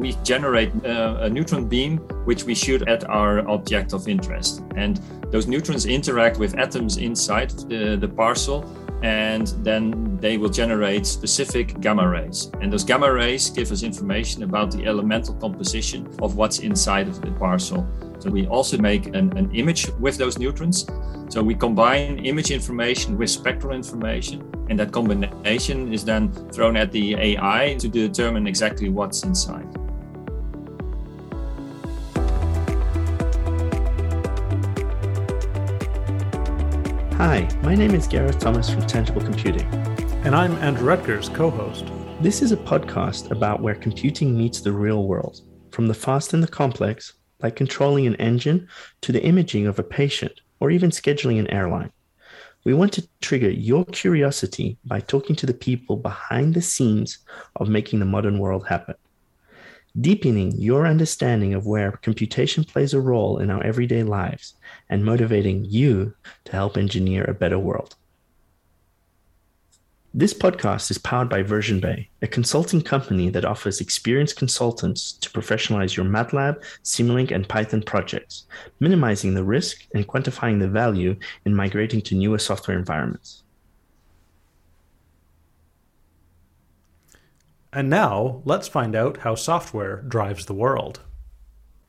we generate uh, a neutron beam which we shoot at our object of interest. And those neutrons interact with atoms inside the, the parcel and then they will generate specific gamma rays. And those gamma rays give us information about the elemental composition of what's inside of the parcel. So we also make an, an image with those neutrons. So we combine image information with spectral information, and that combination is then thrown at the AI to determine exactly what's inside. Hi, my name is Gareth Thomas from Tangible Computing. And I'm Andrew Rutgers, co host. This is a podcast about where computing meets the real world, from the fast and the complex like controlling an engine to the imaging of a patient or even scheduling an airline. We want to trigger your curiosity by talking to the people behind the scenes of making the modern world happen. Deepening your understanding of where computation plays a role in our everyday lives and motivating you to help engineer a better world. This podcast is powered by VersionBay, a consulting company that offers experienced consultants to professionalize your MATLAB, Simulink, and Python projects, minimizing the risk and quantifying the value in migrating to newer software environments. And now, let's find out how software drives the world.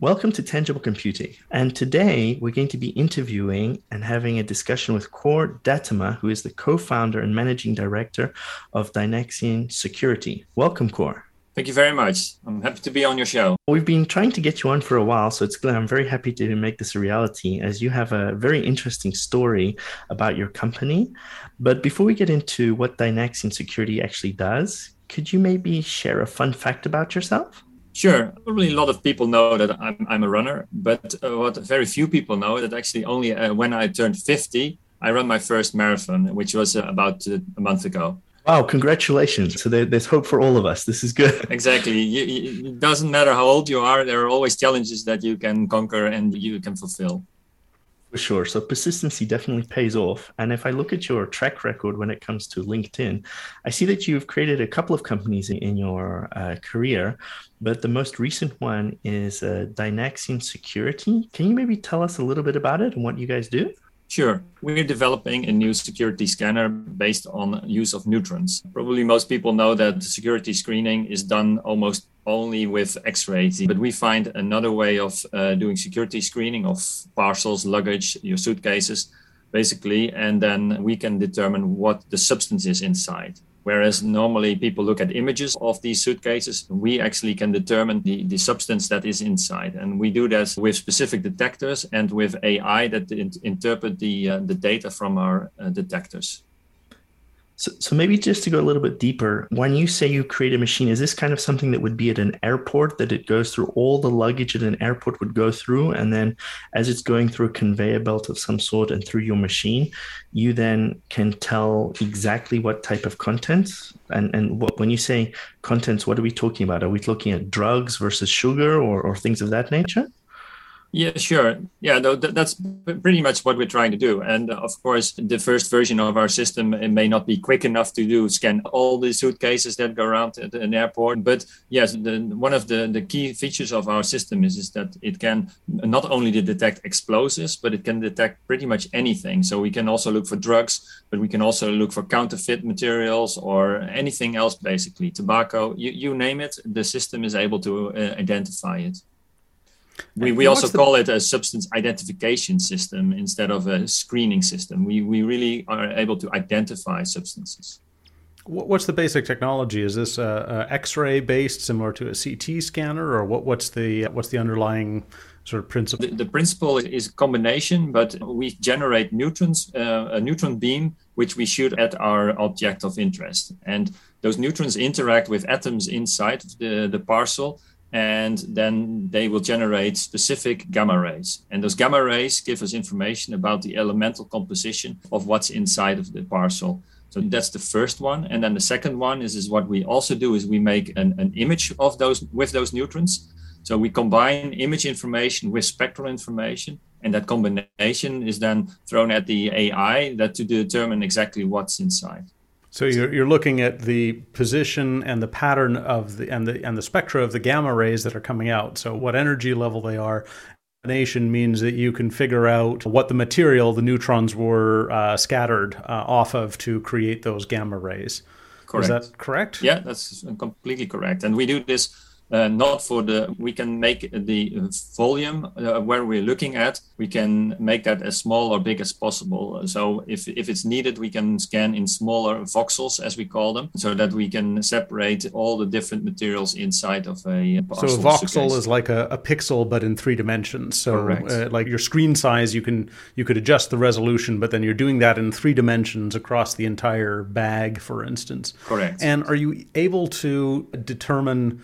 Welcome to Tangible Computing. And today we're going to be interviewing and having a discussion with Cor Datema, who is the co founder and managing director of Dynaxion Security. Welcome, Cor. Thank you very much. I'm happy to be on your show. We've been trying to get you on for a while, so it's glad I'm very happy to make this a reality as you have a very interesting story about your company. But before we get into what Dynaxion Security actually does, could you maybe share a fun fact about yourself? Sure. Probably a lot of people know that I'm, I'm a runner, but uh, what very few people know that actually only uh, when I turned 50, I ran my first marathon, which was uh, about uh, a month ago. Wow, congratulations. So there, there's hope for all of us. This is good. Exactly. You, you, it doesn't matter how old you are, there are always challenges that you can conquer and you can fulfill. For sure. So persistency definitely pays off. And if I look at your track record when it comes to LinkedIn, I see that you've created a couple of companies in, your uh, career, but the most recent one is uh, Dynaxion Security. Can you maybe tell us a little bit about it and what you guys do? Sure. We're developing a new security scanner based on use of neutrons. Probably most people know that security screening is done almost only with x-rays but we find another way of uh, doing security screening of parcels luggage your suitcases basically and then we can determine what the substance is inside Whereas normally people look at images of these suitcases, we actually can determine the, the substance that is inside. And we do that with specific detectors and with AI that in, interpret the, uh, the data from our uh, detectors. So, so maybe just to go a little bit deeper, when you say you create a machine, is this kind of something that would be at an airport that it goes through all the luggage at an airport would go through, and then as it's going through a conveyor belt of some sort and through your machine, you then can tell exactly what type of contents and and what, when you say contents, what are we talking about? Are we looking at drugs versus sugar or, or things of that nature? Yeah, sure. Yeah, no, that's pretty much what we're trying to do. And uh, of course, the first version of our system it may not be quick enough to do scan all the suitcases that go around at an airport. But yes, the, one of the, the key features of our system is, is that it can not only detect explosives, but it can detect pretty much anything. So we can also look for drugs, but we can also look for counterfeit materials or anything else, basically tobacco, you, you name it. The system is able to uh, identify it. We, we also the... call it a substance identification system instead of a screening system. We, we really are able to identify substances. What's the basic technology? Is this a, a X-ray based, similar to a CT scanner, or what, what's the what's the underlying sort of principle? The, the principle is a combination, but we generate neutrons, uh, a neutron beam, which we shoot at our object of interest, and those neutrons interact with atoms inside the, the parcel and then they will generate specific gamma rays. And those gamma rays give us information about the elemental composition of what's inside of the parcel. So that's the first one. And then the second one is, is what we also do is we make an, an image of those with those neutrons. So we combine image information with spectral information. And that combination is then thrown at the AI that to determine exactly what's inside. So you're, you're looking at the position and the pattern of the and the and the spectra of the gamma rays that are coming out. So what energy level they are. Nation means that you can figure out what the material the neutrons were uh, scattered uh, off of to create those gamma rays. Correct. Is that correct? Yeah, that's completely correct. And we do this uh, not for the we can make the volume uh, where we're looking at we can make that as small or big as possible. So if, if it's needed we can scan in smaller voxels as we call them so that we can separate all the different materials inside of a so a voxel suitcase. is like a, a, pixel but in three dimensions. So uh, like your screen size you can you could adjust the resolution but then you're doing that in three dimensions across the entire bag for instance. Correct. And are you able to determine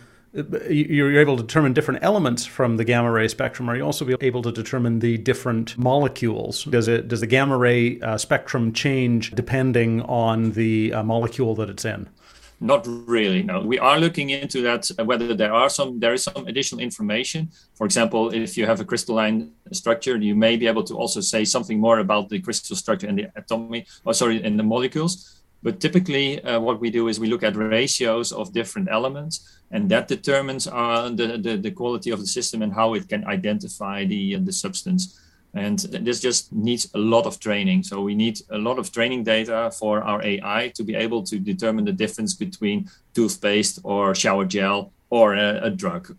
you're able to determine different elements from the gamma ray spectrum. Are you also able to determine the different molecules? Does it does the gamma ray uh, spectrum change depending on the uh, molecule that it's in? Not really. No, we are looking into that. Uh, whether there are some, there is some additional information. For example, if you have a crystalline structure, you may be able to also say something more about the crystal structure and the atomic, or oh, sorry, in the molecules. But typically, uh, what we do is we look at ratios of different elements, and that determines uh, the, the, the quality of the system and how it can identify the uh, the substance. And this just needs a lot of training. So we need a lot of training data for our AI to be able to determine the difference between toothpaste or shower gel or a, a drug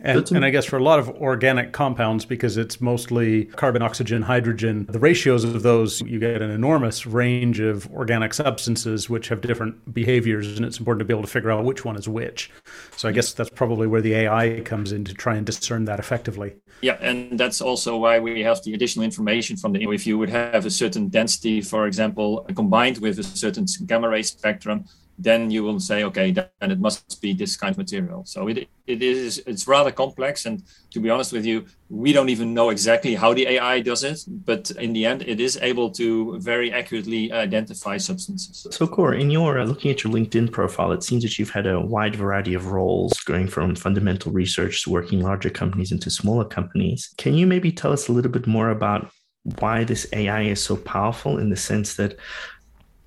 and, and, I guess for a lot of organic compounds, because it's mostly carbon, oxygen, hydrogen, the ratios of those, you get an enormous range of organic substances which have different behaviors, and it's important to be able to figure out which one is which. So I guess that's probably where the AI comes in to try and discern that effectively. Yeah, and that's also why we have the additional information from the. If you would have a certain density, for example, combined with a certain gamma ray spectrum, then you will say, okay, then it must be this kind of material. So it, it is it's rather complex, and to be honest with you, we don't even know exactly how the AI does it. But in the end, it is able to very accurately identify substances. So, Cor, in your uh, looking at your LinkedIn profile, it seems that you've had a wide variety of roles, going from fundamental research to working larger companies into smaller companies. Can you maybe tell us a little bit more about why this AI is so powerful in the sense that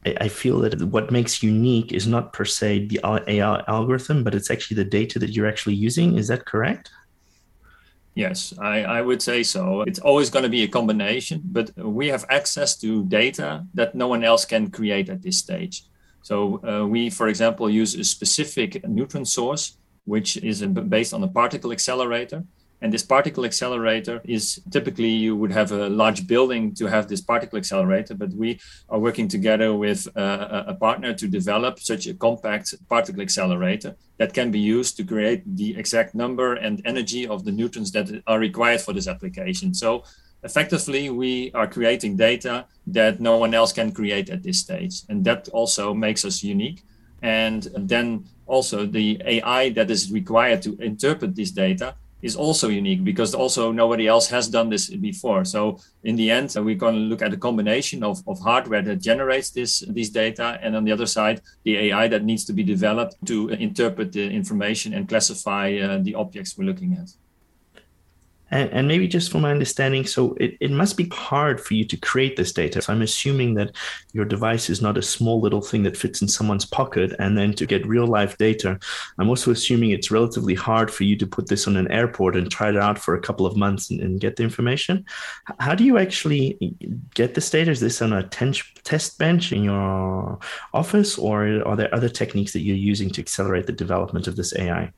I feel that what makes unique is not per se the AI algorithm, but it's actually the data that you're actually using. Is that correct? Yes, I, I would say so. It's always going to be a combination, but we have access to data that no one else can create at this stage. So uh, we, for example, use a specific neutron source, which is based on a particle accelerator. And this particle accelerator is typically you would have a large building to have this particle accelerator, but we are working together with uh, a partner to develop such a compact particle accelerator that can be used to create the exact number and energy of the neutrons that are required for this application. So effectively, we are creating data that no one else can create at this stage. And that also makes us unique. And then also the AI that is required to interpret this data is also unique because also nobody else has done this before. So in the end, we're going to look at a combination of, of hardware that generates this these data, and on the other side, the AI that needs to be developed to interpret the information and classify uh, the objects we're looking at. And, and maybe just from my understanding, so it, it must be hard for you to create this data. So I'm assuming that your device is not a small little thing that fits in someone's pocket. And then to get real life data, I'm also assuming it's relatively hard for you to put this on an airport and try it out for a couple of months and, and get the information. How do you actually get this data? Is this on a ten- test bench in your office, or are there other techniques that you're using to accelerate the development of this AI?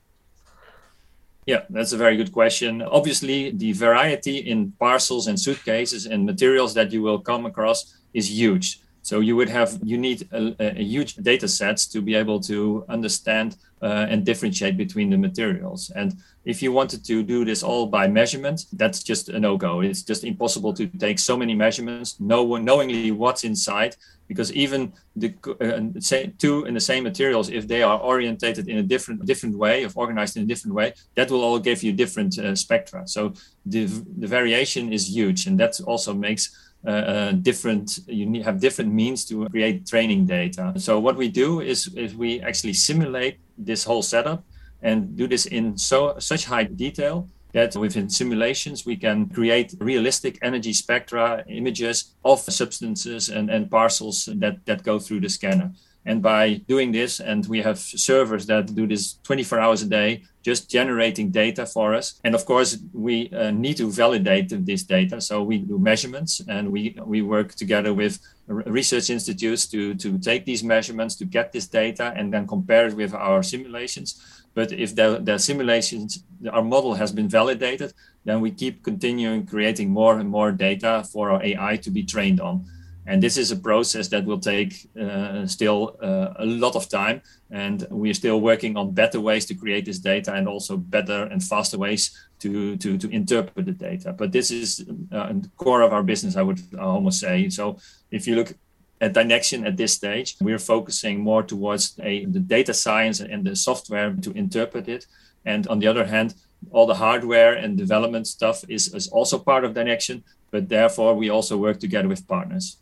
Yeah, that's a very good question. Obviously, the variety in parcels and suitcases and materials that you will come across is huge. So you would have you need a, a huge data sets to be able to understand uh, and differentiate between the materials. And if you wanted to do this all by measurement, that's just a no-go. It's just impossible to take so many measurements, know, knowingly what's inside, because even the uh, say, two in the same materials, if they are orientated in a different different way, of organized in a different way, that will all give you different uh, spectra. So the the variation is huge, and that also makes uh, uh, different you need, have different means to create training data. So what we do is, is we actually simulate this whole setup and do this in so such high detail that within simulations we can create realistic energy spectra images of substances and, and parcels that, that go through the scanner. And by doing this, and we have servers that do this 24 hours a day, just generating data for us. And of course, we uh, need to validate this data. So we do measurements and we, we work together with research institutes to, to take these measurements, to get this data, and then compare it with our simulations. But if the, the simulations, our model has been validated, then we keep continuing creating more and more data for our AI to be trained on. And this is a process that will take uh, still uh, a lot of time. And we're still working on better ways to create this data and also better and faster ways to, to, to interpret the data. But this is uh, the core of our business, I would almost say. So if you look at Dynaxion at this stage, we're focusing more towards a, the data science and the software to interpret it. And on the other hand, all the hardware and development stuff is, is also part of Dynaxion, but therefore we also work together with partners.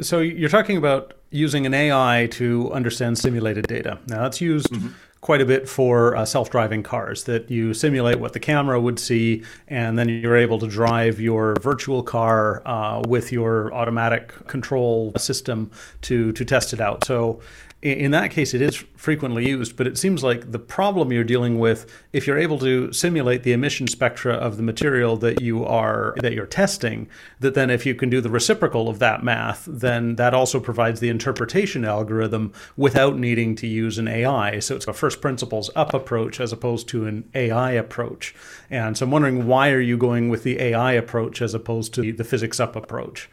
So you're talking about using an AI to understand simulated data. Now that's used mm-hmm. quite a bit for uh, self-driving cars. That you simulate what the camera would see, and then you're able to drive your virtual car uh, with your automatic control system to to test it out. So in that case, it is frequently used, but it seems like the problem you're dealing with, if you're able to simulate the emission spectra of the material that you are that you're testing, that then if you can do the reciprocal of that math, then that also provides the interpretation algorithm without needing to use an AI. So it's a first principles up approach as opposed to an AI approach. And so I'm wondering why are you going with the AI approach as opposed to the physics up approach?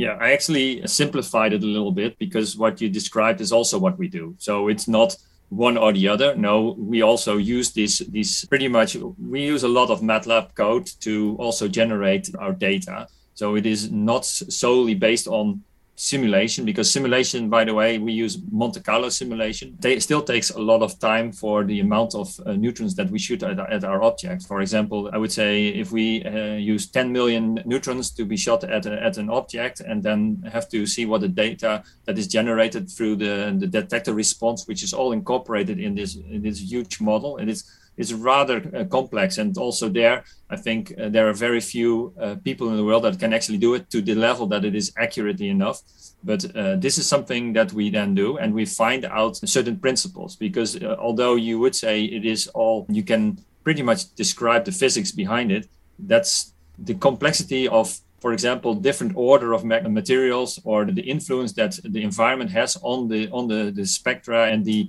Yeah, I actually simplified it a little bit because what you described is also what we do. So it's not one or the other. No, we also use this these pretty much we use a lot of MATLAB code to also generate our data. So it is not solely based on simulation because simulation by the way we use monte carlo simulation. It still takes a lot of time for the amount of uh, neutrons that we shoot at, at, our object. For example i would say if we uh, use 10 million neutrons to be shot at, a, at an object and then have to see what the data that is generated through the, the detector response which is all incorporated in this in this huge model and it's is rather uh, complex. And also there, I think uh, there are very few uh, people in the world that can actually do it to the level that it is accurately enough. But this is something that we then do, and we find out certain principles. Because although you would say it is all, you can pretty much describe the physics behind it. That's the complexity of for example, different order of materials or the influence that the environment has on the on the, the spectra and the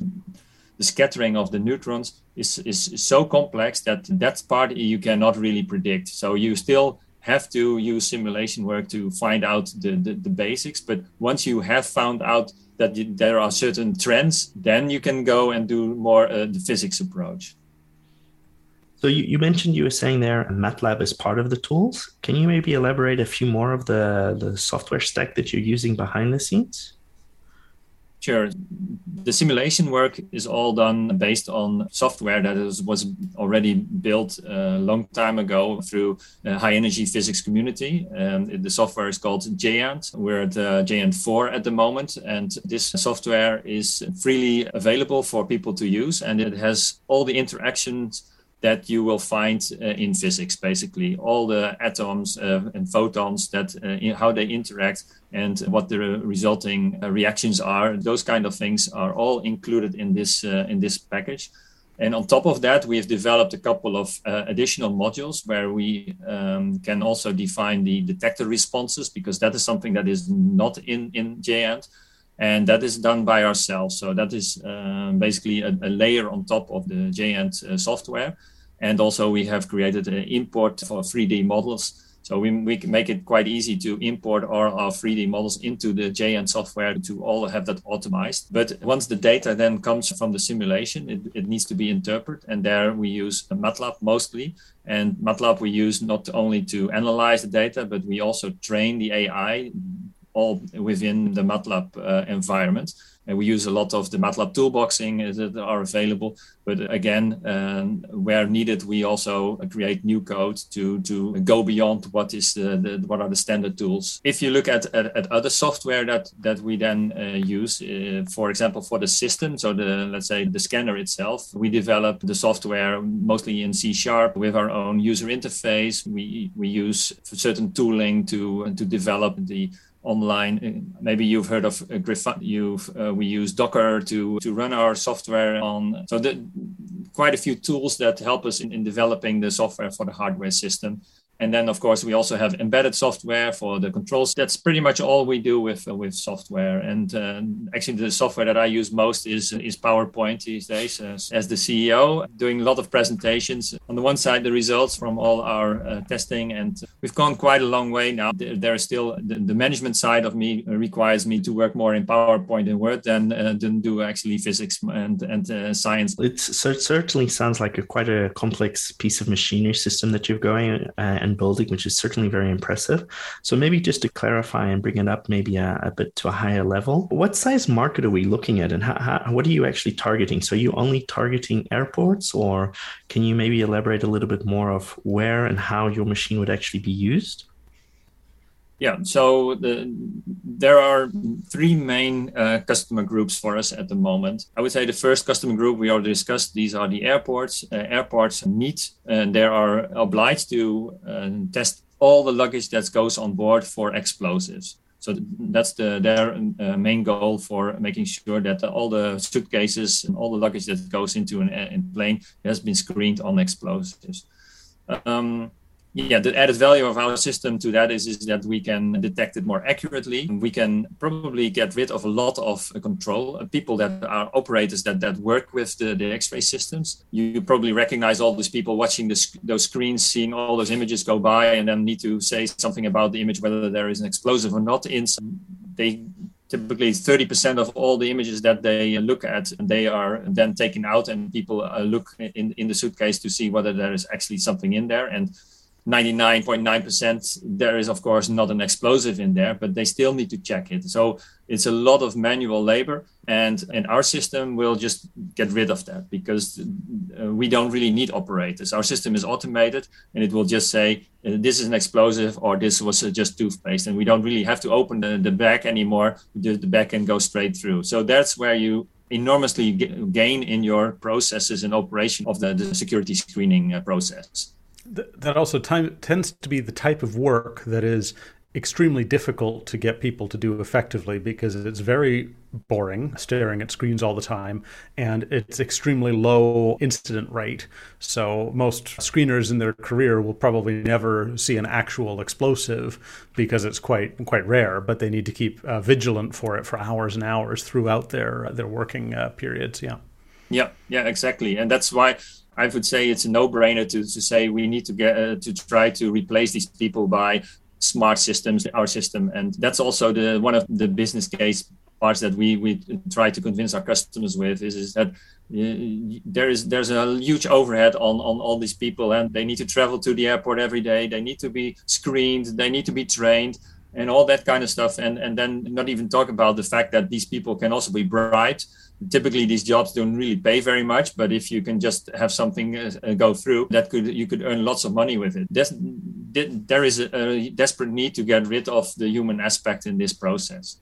the scattering of the neutrons is, is so complex that that part you cannot really predict. So you still have to use simulation work to find out the, the, the basics. But once you have found out that there are certain trends, then you can go and do more uh, the physics approach. So you, you mentioned you were saying there MATLAB is part of the tools. Can you maybe elaborate a few more of the, the software stack that you're using behind the scenes? Sure. The simulation work is all done based on software that is, was already built a long time ago through a high energy physics community. And the software is called Geant. We're at uh, Geant 4 at the moment. And this software is freely available for people to use. And it has all the interactions that you will find uh, in physics basically. All the atoms uh, and photons that uh, how they interact and what the resulting uh, reactions are those kind of things are all included in this uh, in this package. And on top of that we have developed a couple of uh, additional modules where we um, can also define the detector responses because that is something that is not in in Geant and that is done by ourselves. So that is um, basically a, a, layer on top of the Geant uh, software. And also we have created an import for 3D models. So we, we make it quite easy to import all our 3D models into the Geant software to all have that optimized. But once the data then comes from the simulation, it, it needs to be interpreted. And there we use MATLAB mostly. And MATLAB we use not only to analyze the data, but we also train the AI all within the MATLAB uh, environment. And we use a lot of the MATLAB toolboxing that are available. But again, um, where needed, we also create new code to, to go beyond what is the, the what are the standard tools. If you look at, at, at other software that, that we then uh, use, uh, for example, for the system, so the let's say the scanner itself, we develop the software mostly in C sharp with our own user interface. We we use certain tooling to to develop the online. Maybe you've heard of uh. You've uh, we use Docker to to run our software on. So the, quite a few tools that help us in, in developing the software for the hardware system. And then, of course, we also have embedded software for the controls. That's pretty much all we do with uh, with software. And uh, actually, the software that I use most is is PowerPoint these days. As, as, the CEO, doing a lot of presentations. On the one side, the results from all our uh, testing, and we've gone quite a long way now. There is still the, the, management side of me requires me to work more in PowerPoint and Word than uh, than do actually physics and and uh, science. It certainly sounds like a quite a complex piece of machinery system that you're going uh, and and building, which is certainly very impressive. So maybe just to clarify and bring it up maybe a, a bit to a higher level, what size market are we looking at and how, how, what are you actually targeting? So are you only targeting airports or can you maybe elaborate a little bit more of where and how your machine would actually be used? Yeah, so the, there are three main uh, customer groups for us at the moment. I would say the first customer group we already discussed. These are the airports. Uh, airports need and they are obliged to uh, test all the luggage that goes on board for explosives. So that's the, their uh, main goal for making sure that all the suitcases and all the luggage that goes into an, an plane has been screened on explosives. Um, yeah, the added value of our system to that is, is that we can detect it more accurately. We can probably get rid of a lot of control. Uh, people that are operators that, that work with the, the X-ray systems, you probably recognize all those people watching those screens, seeing all those images go by, and then need to say something about the image, whether there is an explosive or not. In they typically 30% of all the images that they look at they are then taken out and people uh, look in, in the suitcase to see whether there is actually something in there and 99.9% there is of course not an explosive in there but they still need to check it. So it's a lot of manual labor and and our system we'll just get rid of that because uh, we don't really need operators. Our system is automated and it will just say uh, this is an explosive or this was uh, just toothpaste and we don't really have to open the, the bag anymore. The, the bag can go straight through. So that's where you enormously gain in your processes and operation of the, the security screening uh, process that also time, tends to be the type of work that is extremely difficult to get people to do effectively because it's very boring staring at screens all the time and it's extremely low incident rate. So most screeners in their career will probably never see an actual explosive because it's quite quite rare but they need to keep uh, vigilant for it for hours and hours throughout their their working uh, periods yeah. Yeah yeah exactly. And that's why I would say it's a no-brainer to, to say we need to get uh, to try to replace these people by smart systems, our system, and that's also the one of the business case parts that we we try to convince our customers with is, is that uh, there is there's a huge overhead on on all these people and they need to travel to the airport every day. They need to be screened. They need to be trained and all that kind of stuff and and then not even talk about the fact that these people can also be bribed. Typically these jobs don't really pay very much but if you can just have something uh, uh, go through that could you could earn lots of money with it. There's, there is a, a desperate need to get rid of the human aspect in this process.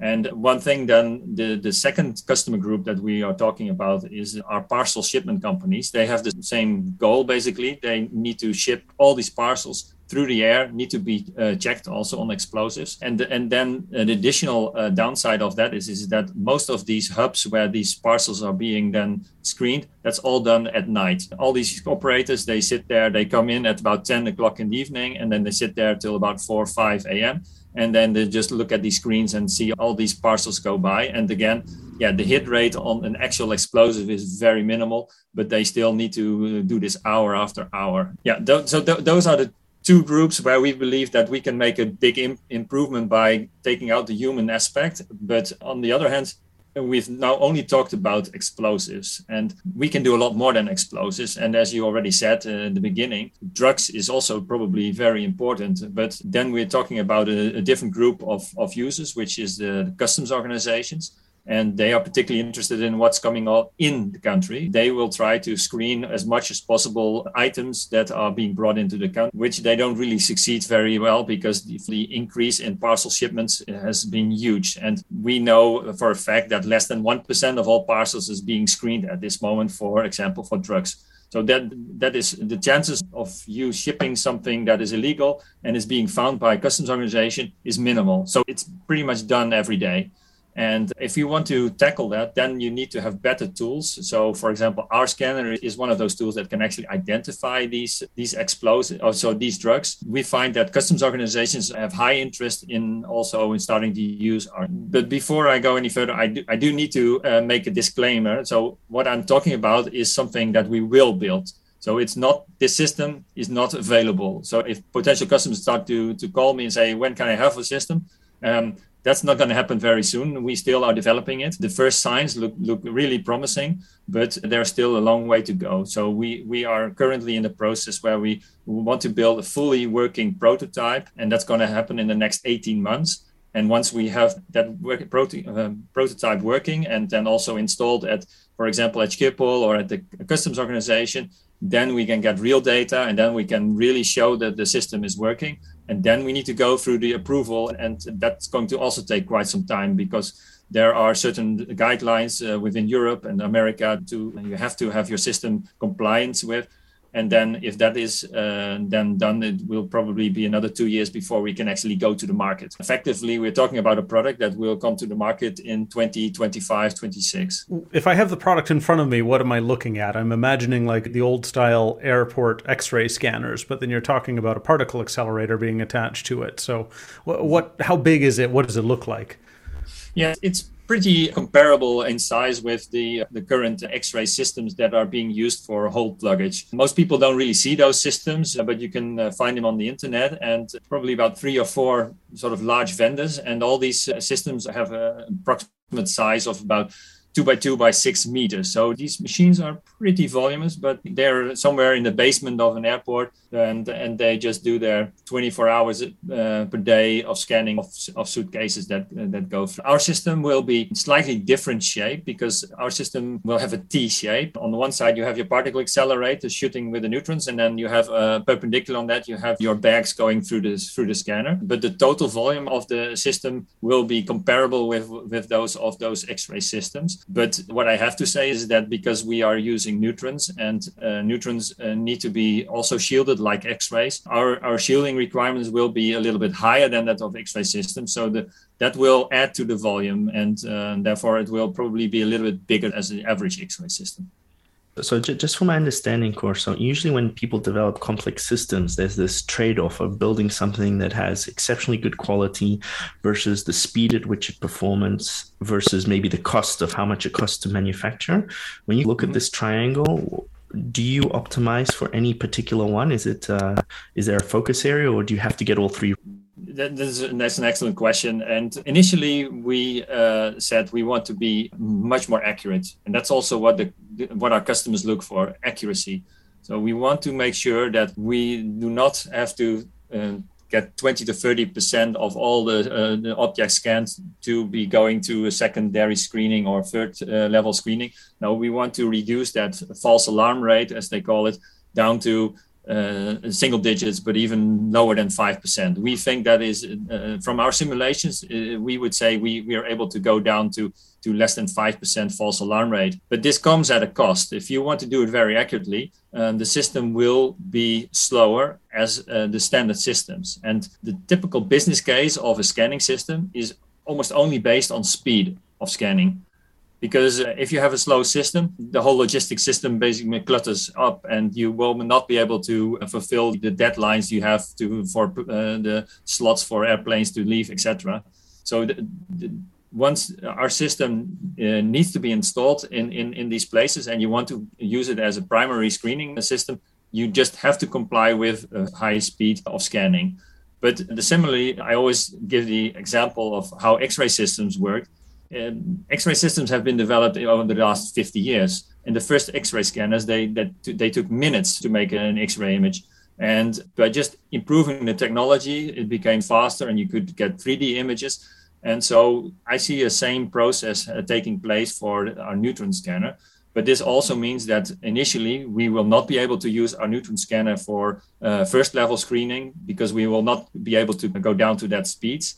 And one thing then the, the second customer group that we are talking about is our parcel shipment companies. They have the same goal basically. They need to ship all these parcels through the air need to be uh, checked also on explosives. And and then an additional uh, downside of that is is that most of these hubs where these parcels are being then screened, that's all done at night. All these operators they sit there, they come in at about 10 o'clock in the evening, and then they sit there till about 4 or 5 a.m. And then they just look at these screens and see all these parcels go by. And again, yeah, the hit rate on an actual explosive is very minimal, but they still need to uh, do this hour after hour. Yeah, th- so th- those are the two groups where we believe that we can make a big Im- improvement by taking out the human aspect. But on the other hand, we've now only talked about explosives and we can do a lot more than explosives and as you already said uh, in the beginning drugs is also probably very important but then we're talking about a, a different group of, of users which is the customs organizations and they are particularly interested in what's coming out in the country. They will try to screen as much as possible items that are being brought into the country, which they don't really succeed very well because the increase in parcel shipments uh, has been huge. And we know for a fact that less than 1% of all parcels is being screened at this moment, for example, for drugs. So that that is the chances of you shipping something that is illegal and is being found by a customs organization is minimal. So it's pretty much done every day. And if you want to tackle that, then you need to have better tools. So, for example, our scanner is one of those tools that can actually identify these these explosives, also these drugs. We find that customs organizations have high interest in also in starting to use our. But before I go any further, I do, I do need to uh, make a disclaimer. So, what I'm talking about is something that we will build. So it's not this system is not available. So if potential customers start to to call me and say, when can I have a system? Um, that's not going to happen very soon. We still are developing it. The first signs look look really promising, but there's still a long way to go. So we we are currently in the process where we want to build a fully working prototype, and that's going to happen in the next 18 months. And once we have that work, proto, uh, prototype working and then also installed at, for example, at Schiphol or at the customs organization, then we can get real data and then we can really show that the system is working and then we need to go through the approval and that's going to also take quite some time because there are certain guidelines uh, within europe and america to you have to have your system compliance with and then if that is uh, then done it will probably be another two years before we can actually go to the market. Effectively we're talking about a product that will come to the market in 2025 26 if i have the product in front of me what am i looking at? I'm imagining like the old style airport x-ray scanners but then you're talking about a particle accelerator being attached to it. So what, what how big is it? What does it look like? Yeah it's pretty comparable in size with the, the current X-ray systems that are being used for hold luggage. Most people don't really see those systems, but you can uh, find them on the internet and probably about three or four sort of large vendors. And all these uh, systems have an approximate size of about two by two by six meters. So these machines are pretty voluminous, but they're somewhere in the basement of an airport, and and they just do their 24 hours uh, per day of scanning of, of suitcases that uh, that go through. Our system will be slightly different shape because our system will have a T shape. On the one side, you have your particle accelerator shooting with the neutrons, and then you have uh, perpendicular on that, you have your bags going through this through the scanner. But the total volume of the system will be comparable with with those of those X-ray systems. But what I have to say is that because we are using neutrons and uh, neutrons uh, need to be also shielded like X-rays, our, our shielding requirements will be a little bit higher than that of X-ray systems. So the, that will add to the volume and uh, therefore it will probably be a little bit bigger as the average X-ray system. So, just from my understanding, course, so usually when people develop complex systems, there's this trade off of building something that has exceptionally good quality versus the speed at which it performs versus maybe the cost of how much it costs to manufacture. When you look mm-hmm. at this triangle, do you optimize for any particular one? Is it uh, is there a focus area, or do you have to get all three that, that's, that's an excellent question. And initially, we uh, said we want to be much more accurate, and that's also what the what our customers look for: accuracy. So we want to make sure that we do not have to uh, get 20 to 30 percent of all the, uh, the objects scanned to be going to a secondary screening or third uh, level screening. Now we want to reduce that false alarm rate, as they call it, down to uh, single digits, but even lower than 5%. We think that is, uh, from our simulations, uh, we would say we, we are able to go down to, to less than 5% false alarm rate. But this comes at a cost. If you want to do it very accurately, um, the system will be slower as uh, the standard systems. And the typical business case of a scanning system is almost only based on speed of scanning because uh, if you have a slow system, the whole logistic system basically clutters up, and you will not be able to uh, fulfill the deadlines you have to for uh, the slots for airplanes to leave, etc. So the, the, once our system uh, needs to be installed in, in in these places, and you want to use it as a primary screening system, you just have to comply with a high speed of scanning. But similarly, I always give the example of how X-ray systems work um, X-ray systems have been developed over the last 50 years. And the first X-ray scanners, they that they took minutes to make an X-ray image. And by just improving the technology, it became faster, and you could get 3D images. And so I see the same process uh, taking place for our neutron scanner. But this also means that initially we will not be able to use our neutron scanner for uh, first level screening because we will not be able to go down to that speeds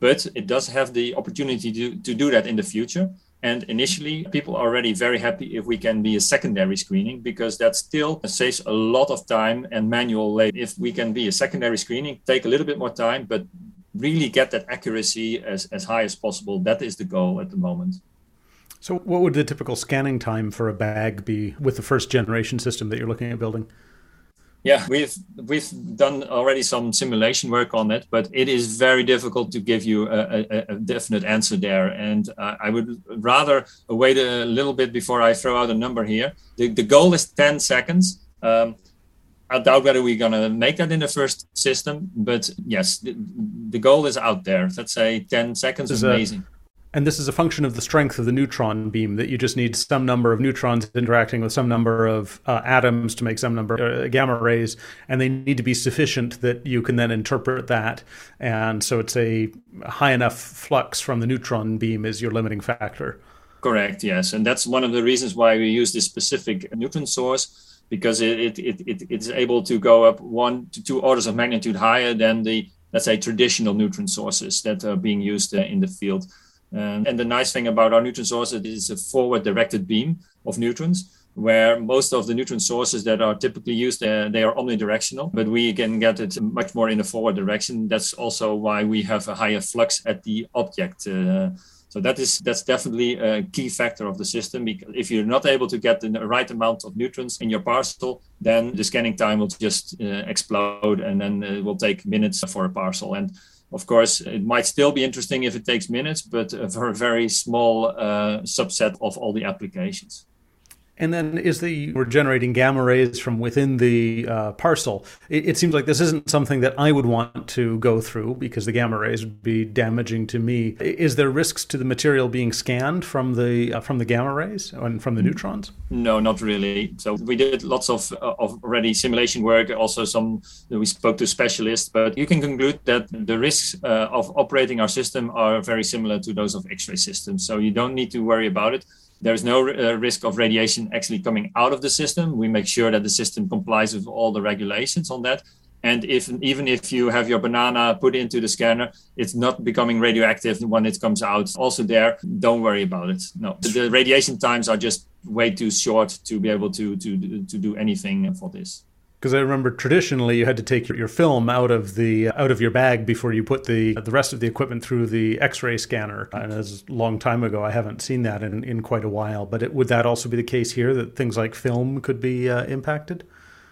but it does have the opportunity to, to do that in the future. And initially, people are already very happy if we can be a secondary screening because that still saves a lot of time and manual labor. If we can be a secondary screening, take a little bit more time, but really get that accuracy as, as high as possible. That is the goal at the moment. So, what would the typical scanning time for a bag be with the first generation system that you're looking at building? Yeah, we've we've done already some simulation work on it, but it is very difficult to give you a, a, a definite answer there. And uh, I would rather wait a little bit before I throw out a number here. The, the goal is 10 seconds. Um, I doubt whether we're going to make that in the first system, but yes, the, the goal is out there. Let's say 10 seconds is amazing. A- and this is a function of the strength of the neutron beam that you just need some number of neutrons interacting with some number of uh, atoms to make some number of uh, gamma rays, and they need to be sufficient that you can then interpret that. And so it's a high enough flux from the neutron beam is your limiting factor. Correct, yes. And that's one of the reasons why we use this specific neutron source because it, it, it, it, it's able to go up one to two orders of magnitude higher than the, let's say, traditional neutron sources that are being used uh, in the field. Um, and the nice thing about our neutron source is it's a forward directed beam of neutrons where most of the neutron sources that are typically used uh, they are omnidirectional but we can get it much more in a forward direction. That's also why we have a higher flux at the object uh, so that is that's definitely a key factor of the system because if you're not able to get the right amount of neutrons in your parcel then the scanning time will just uh, explode and then it will take minutes for a parcel and of course, it might still be interesting if it takes minutes, but for a very small uh, subset of all the applications. And then is the we're generating gamma rays from within the uh, parcel. It, it, seems like this isn't something that I would want to go through because the gamma rays would be damaging to me. Is there risks to the material being scanned from the uh, from the gamma rays and from the neutrons? No, not really. So we did lots of uh, of already simulation work. Also, some we spoke to specialists, but you can conclude that the risks uh, of operating our system are very similar to those of X-ray systems. So you don't need to worry about it there's no uh, risk of radiation actually coming out of the system. We make sure that the system complies with all the regulations on that. And if even if you have your banana put into the scanner, it's not becoming radioactive when it comes out. Also, there, don't worry about it. No, the radiation times are just way too short to be able to to to do anything for this because I remember traditionally you had to take your, film out of the out of your bag before you put the the rest of the equipment through the X-ray scanner. And as a long time ago, I haven't seen that in, in quite a while. But it, would that also be the case here that things like film could be uh, impacted?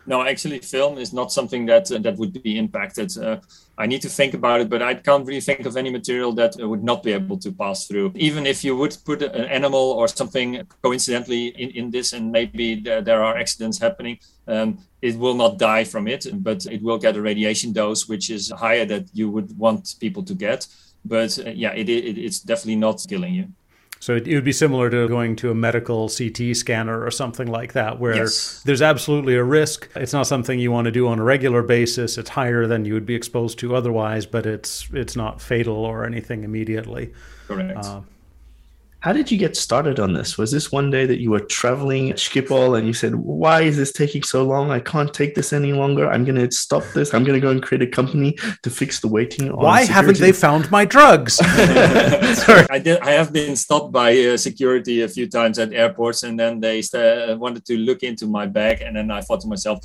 No, actually, film is not something that uh, that would be impacted. Uh, I need to think about it, but I can't really think of any material that would not be able to pass through. Even if you would put an animal or something coincidentally in, in this, and maybe there, there are accidents happening, um, it will not die from it, but it will get a radiation dose which is higher that you would want people to get. But uh, yeah, it, it, it's definitely not killing you. So it, would be similar to going to a medical CT scanner or something like that, where yes. there's absolutely a risk. It's not something you want to do on a regular basis. It's higher than you would be exposed to otherwise, but it's it's not fatal or anything immediately. Correct. Uh, how did you get started on this? Was this one day that you were traveling at Schiphol and you said, Why is this taking so long? I can't take this any longer. I'm going to stop this. I'm going to go and create a company to fix the waiting. Why haven't they found my drugs? Sorry. I, did, I have been stopped by uh, security a few times at airports and then they uh, wanted to look into my bag. And then I thought to myself,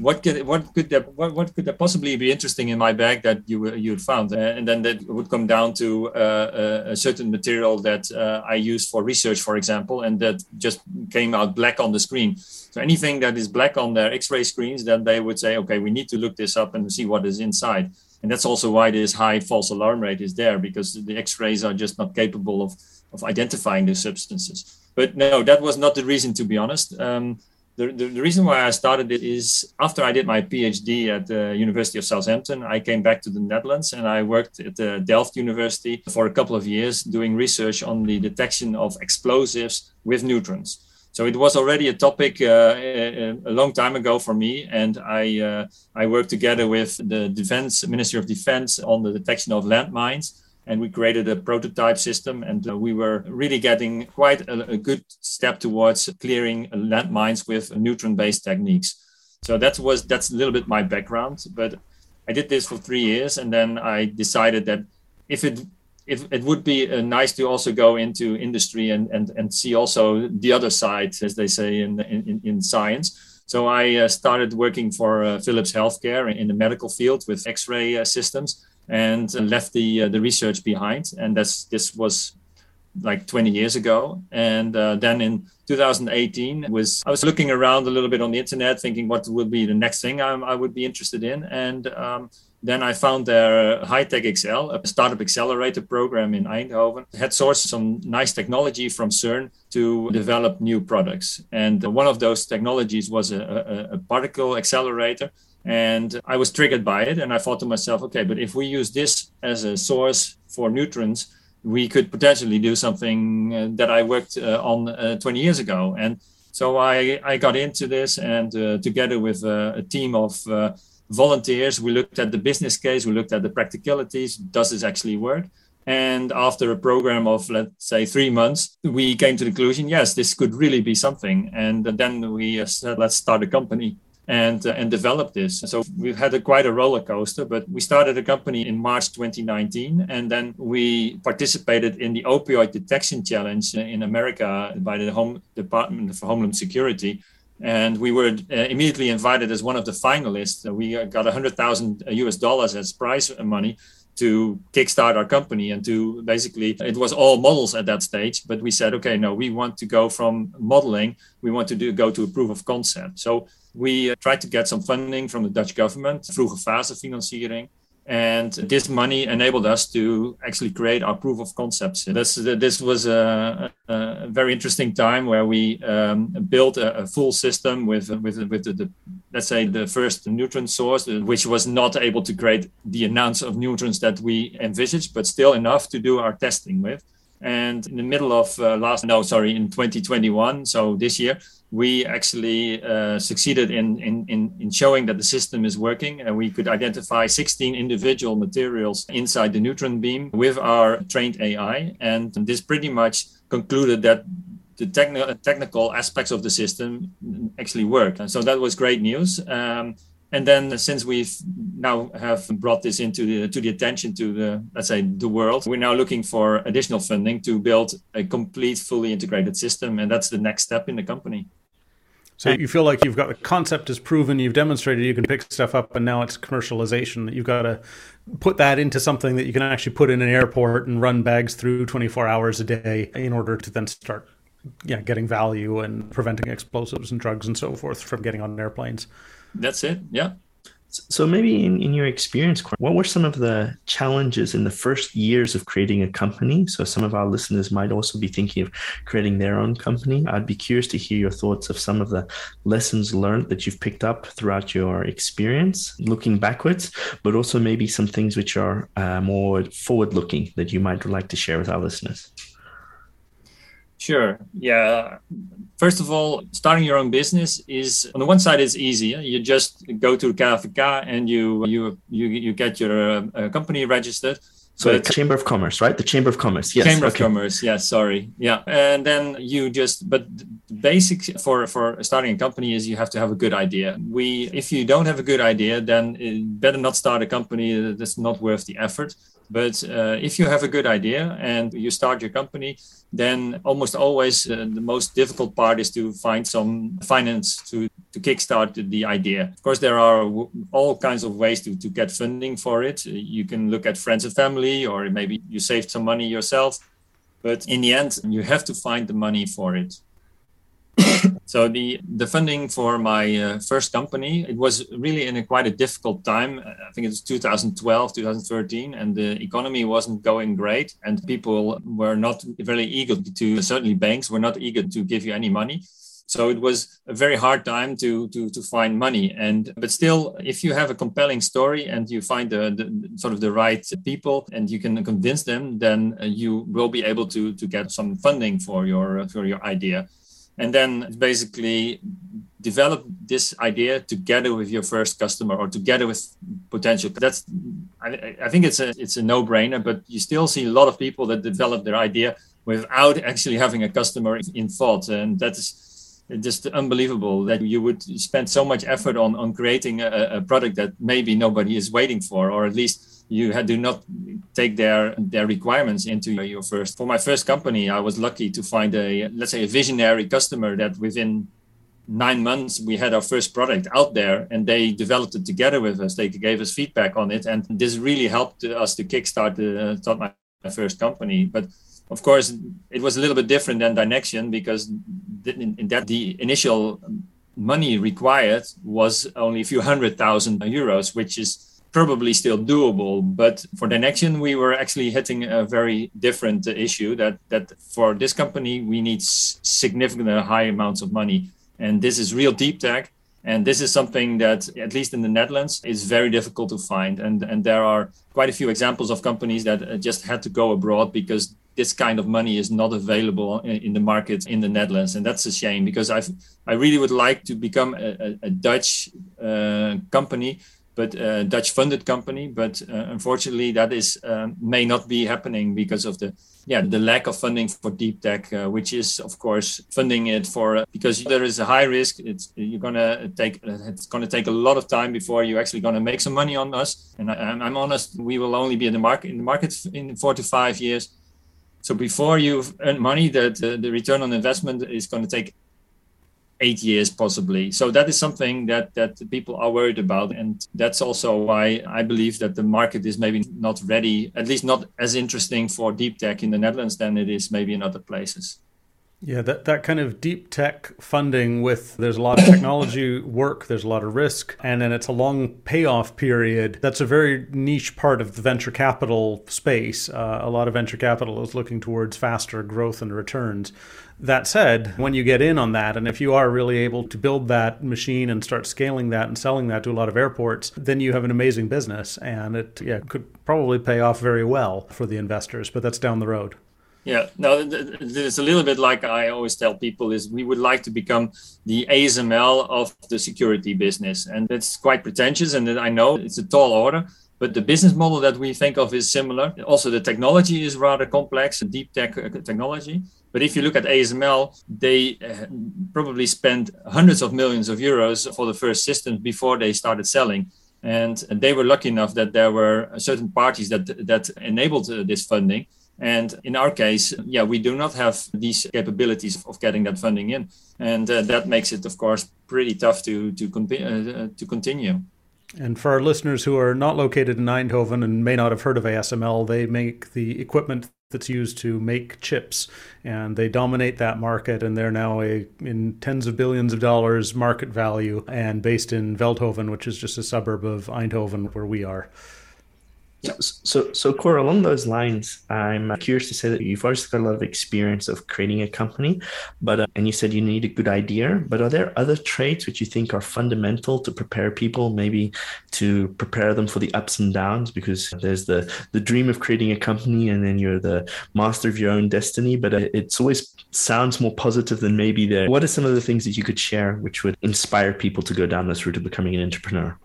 what could what could there what, what could there possibly be interesting in my bag that you you found? Uh, and then that would come down to uh, a, a, certain material that uh, I use for research for example and that just came out black on the screen. So anything that is black on their x-ray screens then they would say okay we need to look this up and see what is inside. And that's also why this high false alarm rate is there because the x-rays are just not capable of of identifying the substances. But no that was not the reason to be honest. Um, the, the, the, reason why I started it is after I did my PhD at the University of Southampton, I came back to the Netherlands and I worked at the Delft University for a couple of years doing research on the detection of explosives with neutrons. So it was already a topic uh, a, a, long time ago for me, and I uh, I worked together with the Defense Ministry of Defense on the detection of landmines and we created a prototype system and uh, we were really getting quite a, a, good step towards clearing landmines with neutron based techniques so that was that's a little bit my background but i did this for three years and then i decided that if it it, it would be uh, nice to also go into industry and, and, and see also the other side, as they say in, in, in science. So I uh, started working for uh, Philips Healthcare in the medical field with X-ray uh, systems and left the uh, the research behind. And that's this was like 20 years ago. And uh, then in 2018 was I was looking around a little bit on the internet, thinking what would be the next thing I, I would be interested in, and um, then I found their Hightech XL, a startup accelerator program in Eindhoven, had sourced some nice technology from CERN to develop new products. And one of those technologies was a, a, a particle accelerator. And I was triggered by it. And I thought to myself, okay, but if we use this as a source for neutrons, we could potentially do something uh, that I worked uh, on uh, 20 years ago. And so I, I got into this, and uh, together with uh, a team of uh, volunteers, we looked at the business case, we looked at the practicalities. Does this actually work? And after a program of, let's say, three months, we came to the conclusion yes, this could really be something. And then we said, let's start a company and uh, and develop this. So we've had a, quite a roller coaster, but we started a company in March 2019, and then we participated in the opioid detection challenge in America by the Home Department of Homeland Security. And we were uh, immediately invited as one of the finalists. We got 100,000 US dollars as prize money to kickstart our company and to basically it was all models at that stage but we said okay no we want to go from modeling we want to do go to a proof of concept so we uh, tried to get some funding from the Dutch government, vroege fase financiering. And this money enabled us to actually create our proof of concepts. This, this was a, a very interesting time where we um, built a, a, full system with, with, with the, the, let's say, the first neutron source, which was not able to create the amounts of neutrons that we envisaged, but still enough to do our testing with. And in the middle of uh, last, no, sorry, in 2021, so this year, we actually uh, succeeded in, in, in, in, showing that the system is working. And we could identify 16 individual materials inside the neutron beam with our trained AI. And this pretty much concluded that the techni- technical aspects of the system actually work. And so that was great news. Um, and then since we've now have brought this into the to the attention to the let's say the world we're now looking for additional funding to build a complete fully integrated system and that's the next step in the company. So you feel like you've got the concept is proven you've demonstrated you can pick stuff up and now it's commercialization. That you've got to put that into something that you can actually put in an airport and run bags through 24 hours a day in order to then start yeah getting value and preventing explosives and drugs and so forth from getting on airplanes that's it. Yeah. So maybe in, in your experience, what were some of the challenges in the first years of creating a company? So some of our listeners might also be thinking of creating their own company. I'd be curious to hear your thoughts of some of the lessons learned that you've picked up throughout your experience, looking backwards, but also maybe some things which are uh, more forward looking that you might like to share with our listeners. Sure. Yeah. First of all, starting your own business is on the one side is easy. You just go to KVK and you you you you get your uh, company registered. So the Chamber of Commerce, right? The Chamber of Commerce. Yes. Chamber okay. of Commerce. Yes. Sorry. Yeah. And then you just, but the basic for for starting a company is you have to have a good idea. We, if you don't have a good idea, then better not start a company that's not worth the effort. But uh, if you have a good idea and you start your company, then almost always uh, the most difficult part is to find some finance to, to kickstart the idea. Of course, there are all kinds of ways to, to get funding for it. You can look at friends and family, or maybe you saved some money yourself. But in the end, you have to find the money for it. So the the funding for my uh, first company it was really in a quite a difficult time. I think it was 2012 2013 and the economy wasn't going great and people were not very eager to certainly banks were not eager to give you any money. So it was a very hard time to to to find money. And but still if you have a compelling story and you find the, the sort of the right people and you can convince them then uh, you will be able to to get some funding for your for your idea and then basically develop this idea together with your first customer or together with potential. That's I, I, think it's a it's a no-brainer but you still see a lot of people that develop their idea without actually having a customer in thought. And that is just unbelievable that you would spend so much effort on on creating a, a product that maybe nobody is waiting for or at least you had do not take their their requirements into your first. For my first company, I was lucky to find a let's say a visionary customer that within nine months we had our first product out there and they developed it together with us they gave us feedback on it and this really helped us to kickstart the, uh, my, my first company but of course it was a little bit different than Dynaxion because in, in that the initial money required was only a few hundred thousand euros which is probably still doable. But for Dynaxion, we were actually hitting a very different issue that that for this company we need significant high amounts of money, and this is real deep tech. And this is something that, at least in the Netherlands, is very difficult to find. And, and there are quite a few examples of companies that uh, just had to go abroad because this kind of money is not available in, the market in the Netherlands. And that's a shame because i I really would like to become a, a Dutch uh, company but a Dutch funded company. But uh, unfortunately, that is uh, may not be happening because of the yeah the lack of funding for deep tech, uh, which is of course funding it for because there is a high risk. It's you're gonna take it's gonna take a lot of time before you're actually gonna make some money on us. And I, am honest, we will only be in the market in the market in four to five years. So before you've earned money, that the return on investment is going to take eight years possibly. So that is something that that people are worried about, and that's also why I believe that the market is maybe not ready, at least not as interesting for deep tech in the Netherlands than it is maybe in other places. Yeah, that, that kind of deep tech funding with there's a lot of technology work, there's a lot of risk, and then it's a long payoff period. That's a very niche part of the venture capital space. Uh, a lot of venture capital is looking towards faster growth and returns. That said, when you get in on that, and if you are really able to build that machine and start scaling that and selling that to a lot of airports, then you have an amazing business, and it yeah could probably pay off very well for the investors. But that's down the road. Yeah, no, it's a little bit like I always tell people is we would like to become the ASML of the security business, and that's quite pretentious, and I know it's a tall order, but the business model that we think of is similar. Also, the technology is rather complex, deep tech uh, technology. But if you look at ASML, they uh, probably spent hundreds of millions of euros for the first systems before they started selling. And they were lucky enough that there were certain parties that that enabled uh, this funding. And in our case, yeah, we do not have these capabilities of getting that funding in, and uh, that makes it, of course, pretty tough to to, uh, to continue. And for our listeners who are not located in Eindhoven and may not have heard of ASML, they make the equipment that's used to make chips and they dominate that market and they're now a in tens of billions of dollars market value and based in Veldhoven which is just a suburb of Eindhoven where we are. Yeah. So, so Cor, along those lines, I'm curious to say that you've obviously got a lot of experience of creating a company, but uh, and you said you need a good idea. But are there other traits which you think are fundamental to prepare people, maybe to prepare them for the ups and downs? Because there's the the dream of creating a company, and then you're the master of your own destiny. But uh, it's always sounds more positive than maybe there. What are some of the things that you could share which would inspire people to go down this route of becoming an entrepreneur?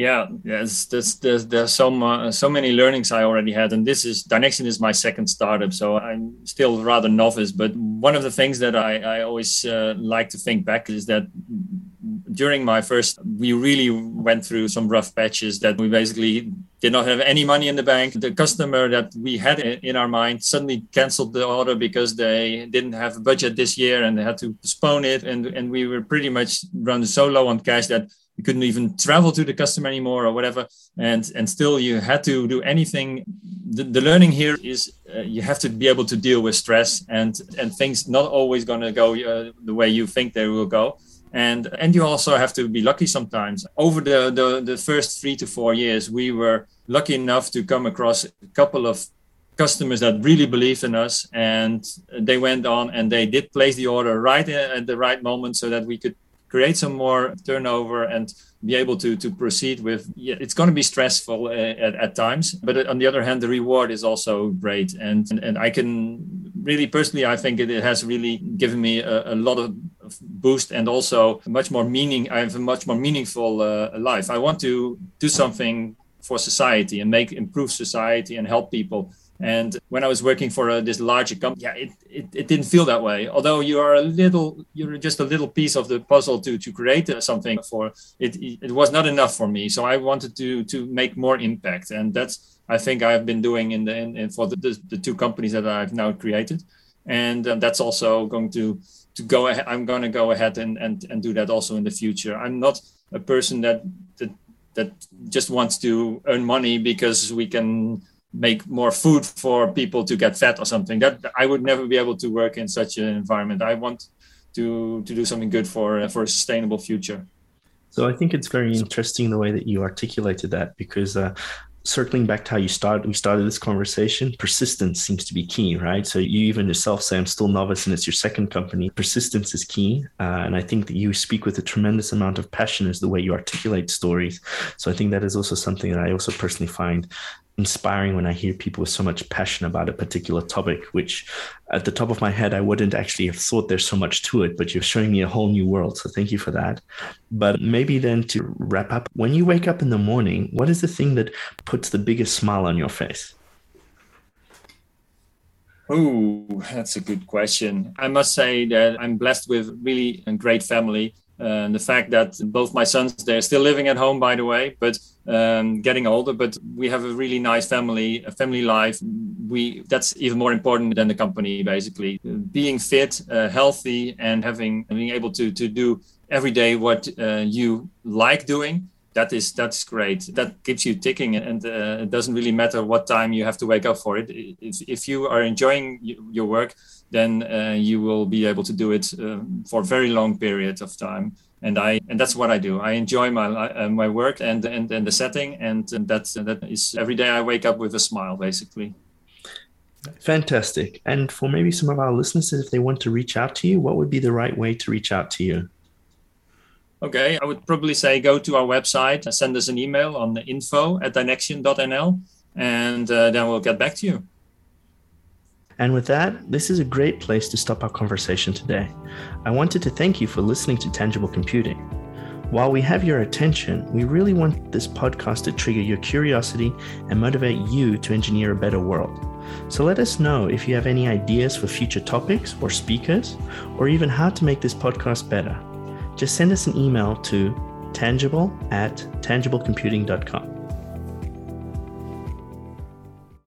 Yeah there's there's there's, there's so uh, so many learnings i already had and this is Dynaxion is my second startup so i'm still rather novice but one of the things that i i always uh, like to think back is that during my first we really went through some rough patches that we basically did not have any money in the bank. The customer that we had in our mind suddenly canceled the order because they didn't have a budget this year and they had to postpone it and and we were pretty much run so low on cash that you couldn't even travel to the customer anymore or whatever. And and still you had to do anything. The, the learning here is uh, you have to be able to deal with stress and and things not always going to go uh, the way you think they will go. And and you also have to be lucky sometimes. Over the, the the first three to four years we were lucky enough to come across a couple of customers that really believed in us. And they went on and they did place the order right at the right moment so that we could create some more turnover and be able to to proceed with yeah it's going to be stressful uh, at, at times but on the other hand the reward is also great. And and, and i can really personally i think it, it has really given me a, a, lot of boost and also much more meaning i have a much more meaningful uh, life. I want to do something for society and make improve society and help people And when I was working for uh, this larger company, yeah, it, it, it, didn't feel that way. Although you are a little, you're just a little piece of the puzzle to, to create something for it, it was not enough for me. So I wanted to, to make more impact. And that's, I think I've been doing in the, in, in for the, the, the, two companies that I've now created. And uh, that's also going to, to go ahead. I'm going to go ahead and, and, and do that also in the future. I'm not a person that, that, that just wants to earn money because we can make more food for people to get fat or something. That i would never be able to work in such an environment. I want to to do something good for for a sustainable future. So i think it's very interesting the way that you articulated that because uh, circling back to how you started we started this conversation persistence seems to be key right? So you even yourself say i'm still novice and it's your second company. Persistence is key uh, and i think that you speak with a tremendous amount of passion as the way you articulate stories. So i think that is also something that i also personally find inspiring when I hear people with so much passion about a particular topic, which at the top of my head, I wouldn't actually have thought there's so much to it, but you're showing me a whole new world. So thank you for that. But maybe then to wrap up, when you wake up in the morning, what is the thing that puts the biggest smile on your face? Oh, that's a good question. I must say that I'm blessed with really a great family and the fact that both my sons they're still living at home by the way but um, getting older but we have a really nice family a family life. We that's even more important than the company basically. Being fit uh, healthy and having being able to to do every day what uh, you like doing that is that's great. That keeps you ticking and uh, it doesn't really matter what time you have to wake up for it. If, if you are enjoying your work then uh, you will be able to do it uh, for a very long period of time. And i and that's what i do. I enjoy my uh, my work and, and and the setting and, and that's that is every day i wake up with a smile basically. Fantastic. And for maybe some of our listeners if they want to reach out to you what would be the right way to reach out to you? Okay i would probably say go to our website send us an email on the info at dynaxion.nl and uh, then we'll get back to you and with that, this is a great place to stop our conversation today. I wanted to thank you for listening to Tangible Computing. While we have your attention, we really want this podcast to trigger your curiosity and motivate you to engineer a better world. So let us know if you have any ideas for future topics or speakers, or even how to make this podcast better. Just send us an email to tangible at tangiblecomputing.com.